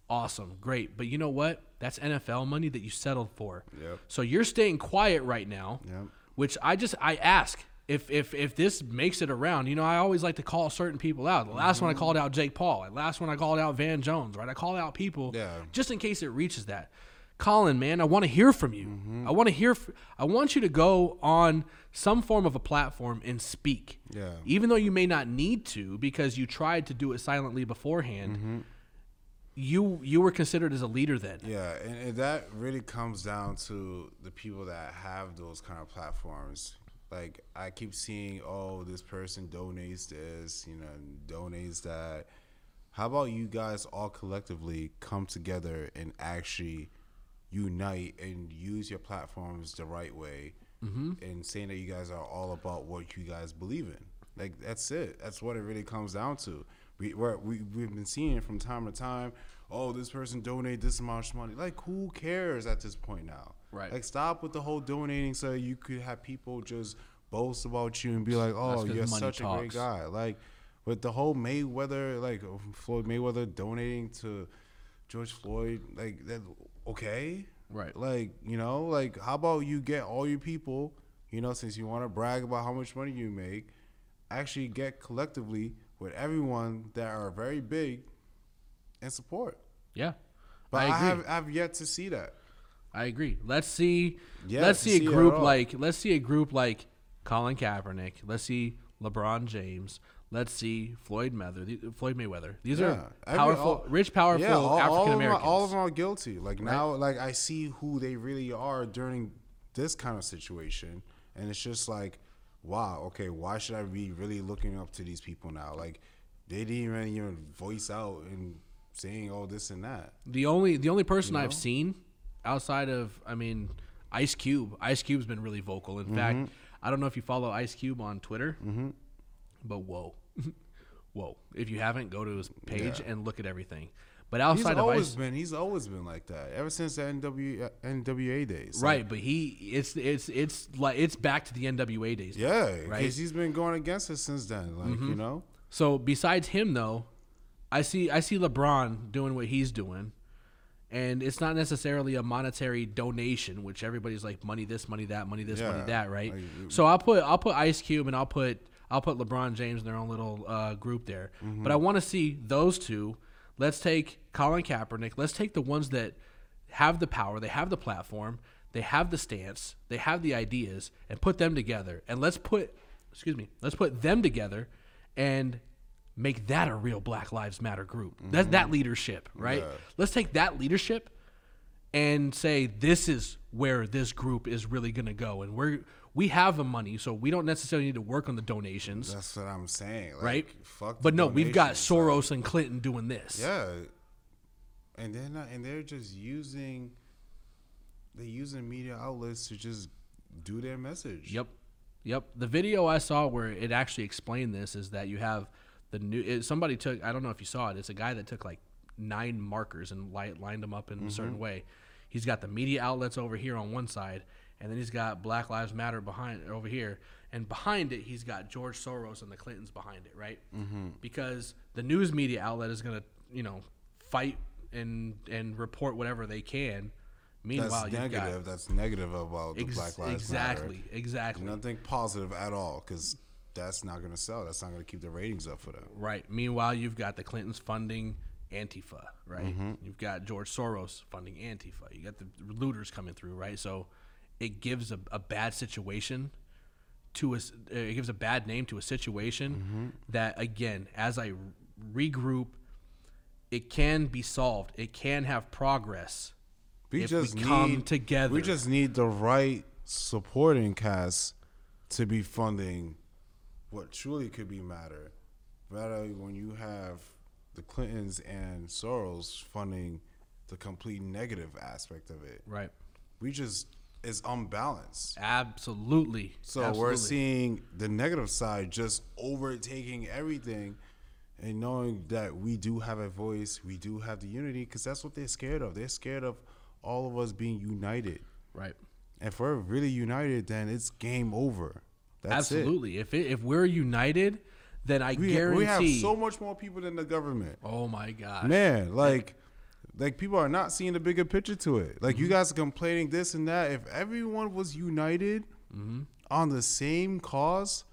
Awesome, great, but you know what? That's NFL money that you settled for. Yep. So you're staying quiet right now Yep. which I just I ask if if if this makes it around. You know, I always like to call certain people out. The last one I mm-hmm. called out Jake Paul. The last one I called out Van Jones. Right, I call out people Yeah. just in case it reaches that. Colin, man, I want to hear from you. Mm-hmm. I want to hear. F- I want you to go on some form of a platform and speak. Yeah. Even though you may not need to because you tried to do it silently beforehand. Mm-hmm. You you were considered as a leader then. Yeah, and, and that really comes down to the people that have those kind of platforms. Like I keep seeing, oh, this person donates this, you know, donates that. How about you guys all collectively come together and actually unite and use your platforms the right way, mm-hmm. and saying that you guys are all about what you guys believe in. Like that's it. That's what it really comes down to. We we're, we we've been seeing it from time to time. Oh, this person donated this amount of money. Like who cares at this point now? Right. Like stop with the whole donating so you could have people just boast about you and be like, "Oh, you're such a great guy. Like with the whole Mayweather, like Floyd Mayweather donating to George Floyd, like that. Okay, Right. Like you know, like how about you get all your people, you know, since you want to brag about how much money you make, actually get collectively with everyone that are very big and support. Yeah. But I I, have I've yet to see that. I agree. Let's see. Yeah, let's to see a see group like let's see a group like Colin Kaepernick. Let's see LeBron James. Let's see Floyd Mayweather. Floyd Mayweather. These Yeah. are Every- powerful, all- rich, powerful Yeah, African of them, are- Americans. all of them are guilty. Like now, like I see who they really are during this kind of situation, and it's just like, wow, okay, why should I be really looking up to these people now? Like they didn't even even voice out and saying all this and that. The only the only person I've seen outside of I mean Ice Cube. Ice Cube's been really vocal. In Mm-hmm. fact, I don't know if you follow Ice Cube on Twitter, but whoa, whoa! If you haven't, go to his page Yeah. and look at everything. But He's outside of always Ice, been he's always been like that ever since the NW, NWA days. right? But he it's it's it's like it's back to the NWA days. Yeah, right. Mm-hmm. because he's been going against us since then. Like you know, So besides him though, I see I see LeBron doing what he's doing. And it's not necessarily a monetary donation, which everybody's like money this, money that, money this, money that, right? like, so I'll put I'll put Ice Cube and I'll put I'll put LeBron James in their own little uh, group there. But I want to see those two. Let's take Colin Kaepernick. Let's take the ones that have the power, they have the platform, they have the stance, they have the ideas, and put them together. And let's put excuse me, let's put them together and make that a real Black Lives Matter group. That's that mm-hmm. leadership, right? Yeah. Let's take that leadership and say this is where this group is really going to go and we're we have the money so we don't necessarily need to work on the donations that's what I'm saying. Like, right Fuck. but no we've got soros and clinton doing this Yeah, and they're not, and they're just using, they're using media outlets to just do their message. Yep. Yep. The video I saw where it actually explained this is that you have the new. It, somebody took. I don't know if you saw it. It's a guy that took like nine markers and li- lined them up in a certain mm-hmm. way. He's got the media outlets over here on one side, and then he's got Black Lives Matter behind over here, and behind it he's got George Soros and the Clintons behind it, right? Mm-hmm. Because the news media outlet is gonna, you know, fight and and report whatever they can. Meanwhile, That's negative. got That's negative about the Black Lives exactly, Matter. exactly. Exactly. Nothing positive at all, because that's not going to sell. That's not going to keep the ratings up for them. Right. Meanwhile, you've got the Clintons funding Antifa, right? You've got George Soros funding Antifa. You got the looters coming through, right? So it gives a, a bad situation to a, it gives a bad name to a situation mm-hmm. that again, as I regroup, it can be solved. It can have progress We if just we come need together. We just need the right supporting cast to be funding what truly could be matter. Rather, when you have the Clintons and Soros funding the complete negative aspect of it, right. we just it's unbalanced. Absolutely. So Absolutely. we're seeing the negative side just overtaking everything, and knowing that we do have a voice, we do have the unity, because that's what they're scared of. They're scared of all of us being united. right. If we're really united, then it's game over. That's it. Absolutely. If it, if we're united, then I We, guarantee we have so much more people than the government. Oh my gosh. Man, like, like people are not seeing the bigger picture to it. Like Mm-hmm. you guys are complaining this and that. If everyone was united Mm-hmm. on the same cause,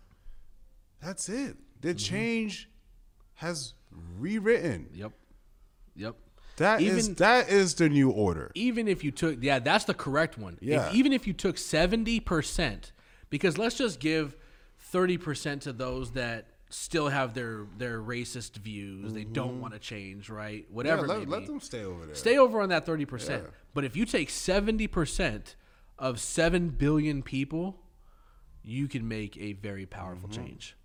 that's it. The Mm-hmm. change has rewritten. Yep. Yep. That is Even- that is the new order. Even if you took yeah, that's the correct one. If- Yeah. even if you took 70% because let's just give 30% to those that still have their their racist views. They don't want to change, right? Mm-hmm. Yeah, Whatever. let, let them stay over there. Stay over on that 30%. But if you take 70% of 7 billion people, you can make a very powerful change,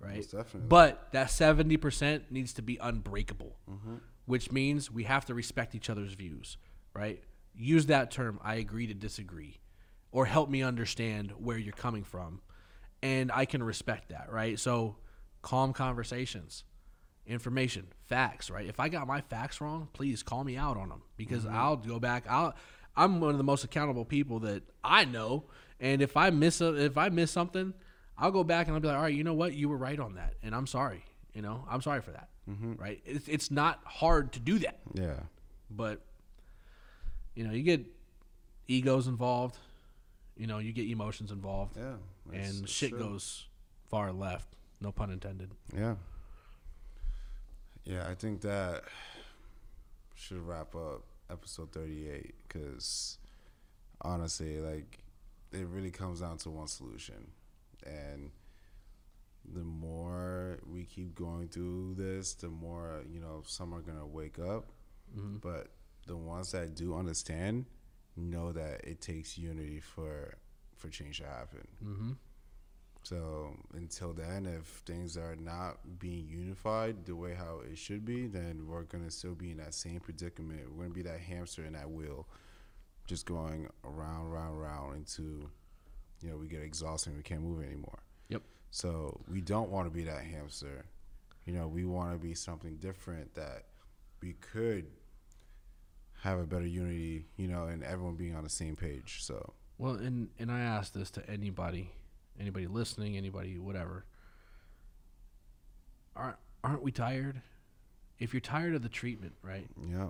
right? Mm-hmm. Most definitely. But that 70% needs to be unbreakable, Mm-hmm. which means we have to respect each other's views, right? Use that term, I agree to disagree, or help me understand where you're coming from. And I can respect that, right? So calm conversations information, facts, right? If I got my facts wrong, please call me out on them because mm-hmm. I'll go back. I'll I'm one of the most accountable people that I know, and if I miss a, if I miss something, I'll go back and I'll be like, all right, you know what, you were right on that, and I'm sorry. You know, I'm sorry for that. Mm-hmm. Right? It's it's not hard to do that, Yeah. but you know, you get egos involved. You know, you get emotions involved, Yeah. and shit true. goes far left. No pun intended. Yeah. Yeah, I think that should wrap up episode 38 because honestly, like, it really comes down to one solution. And the more we keep going through this, the more, you know, some are going to wake up. But the ones that do understand know that it takes unity for for change to happen. Mm-hmm. So until then, if things are not being unified the way how it should be, then we're gonna still be in that same predicament. We're gonna be that hamster in that wheel, just going around, round, round into, you know, we get exhausted and we can't move anymore. Yep. So we don't want to be that hamster. You know, we want to be something different that we could have a better unity. You know, and everyone being on the same page. So Well, and and I ask this to anybody, anybody listening, anybody whatever. Aren't aren't we tired? If you're tired of the treatment, right? yeah,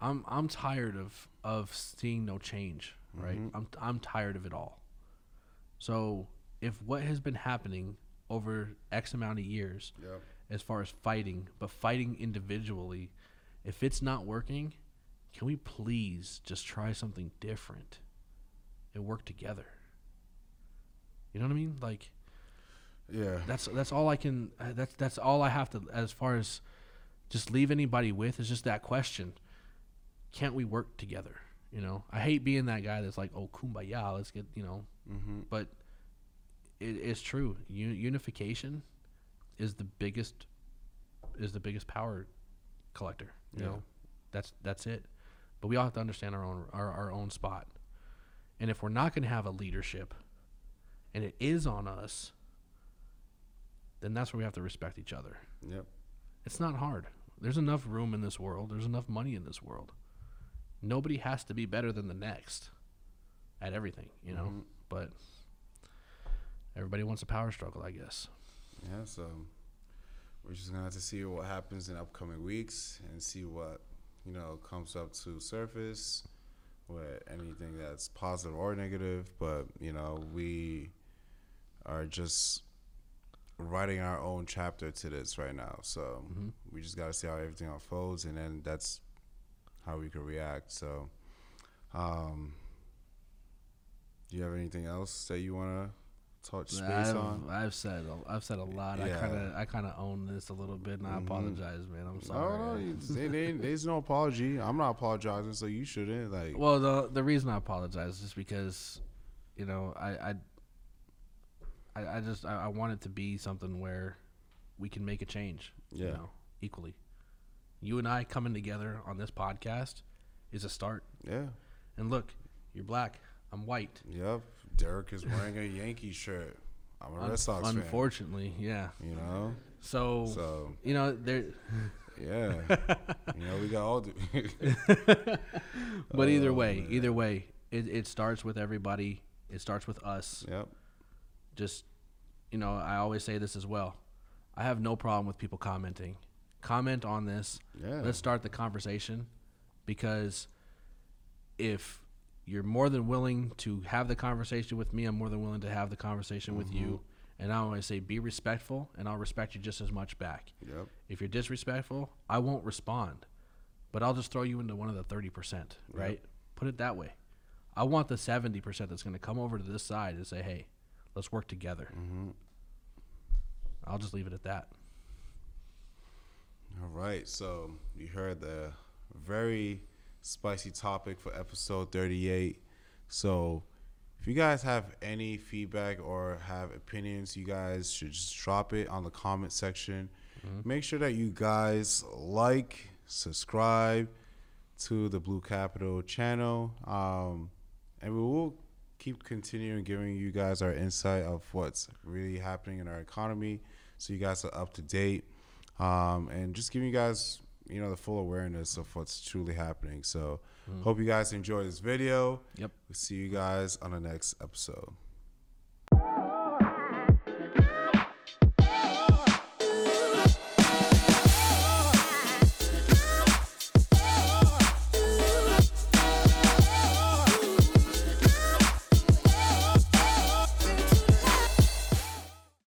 I'm I'm tired of of seeing no change, right? Mm-hmm. I'm I'm tired of it all. So, if what has been happening over X amount of years yeah, as far as fighting, but fighting individually, if it's not working, can we please just try something different and work together? You know what I mean? Like yeah. that's that's all I can. uh, That's that's all I have to as far as just leave anybody with is just that question: Can't we work together? You know, I hate being that guy that's like, "Oh, kumbaya, let's get," you know, Mm-hmm. but it, it's true. U- unification is the biggest is the biggest power collector. You Yeah. know, that's that's it. But we all have to understand our own our, our own spot. And if we're not going to have a leadership, and it is on us, then that's where we have to respect each other. Yep. It's not hard. There's enough room in this world. There's enough money in this world. Nobody has to be better than the next. at everything, you know. Mm-hmm. But everybody wants a power struggle, I guess. Yeah, so we're just gonna have to see what happens in upcoming weeks and see what you know comes up to surface with anything that's positive or negative. But you know, we are just writing our own chapter to this right now. So we just gotta see how everything unfolds, and then that's how we can react. So, um, do you have anything else that you wanna touch space I've, on? I've said a- I've said a lot. I kind of I kind of own this a little bit, and I Mhm. apologize, man. I'm sorry. No, no, they, they, there's no apology. I'm not apologizing, so you shouldn't. Like, Well, the the reason I apologize is because, you know, I I, I, I just I, I want it to be something where we can make a change. You Yeah. know, equally. You and I coming together on this podcast is a start. yeah, And look, you're black. I'm white. yep. Derek is wearing a Yankee shirt. I'm a Red Sox fan. unfortunately, yeah. You know, So, so you know, there. yeah, you know, we got all. The But either Oh, way, man. either way, it, it starts with everybody. It starts with us. yep. Just you know i always say this as well. I have no problem with people commenting. Comment on this. Yeah. let's start the conversation because if you're more than willing to have the conversation with me i'm more than willing to have the conversation with you. Mm-hmm. And i always say be respectful and i'll respect you just as much back. Yep. if you're disrespectful i won't respond but i'll just throw you into one of the 30% right? Put it that way. I want the 70% that's going to come over to this side and say hey let's work together Mm-hmm. i'll just leave it at that All right. So you heard the very spicy topic for episode 38. So if you guys have any feedback or have opinions, you guys should just drop it on the comment section. Make sure that you guys like, subscribe to the Blue Capital channel. Um, and we will keep continuing giving you guys our insight of what's really happening in our economy so you guys are up to date um, and just giving you guys you know the full awareness of what's truly happening. So hope you guys enjoy this video. Yep. we'll see you guys on the next episode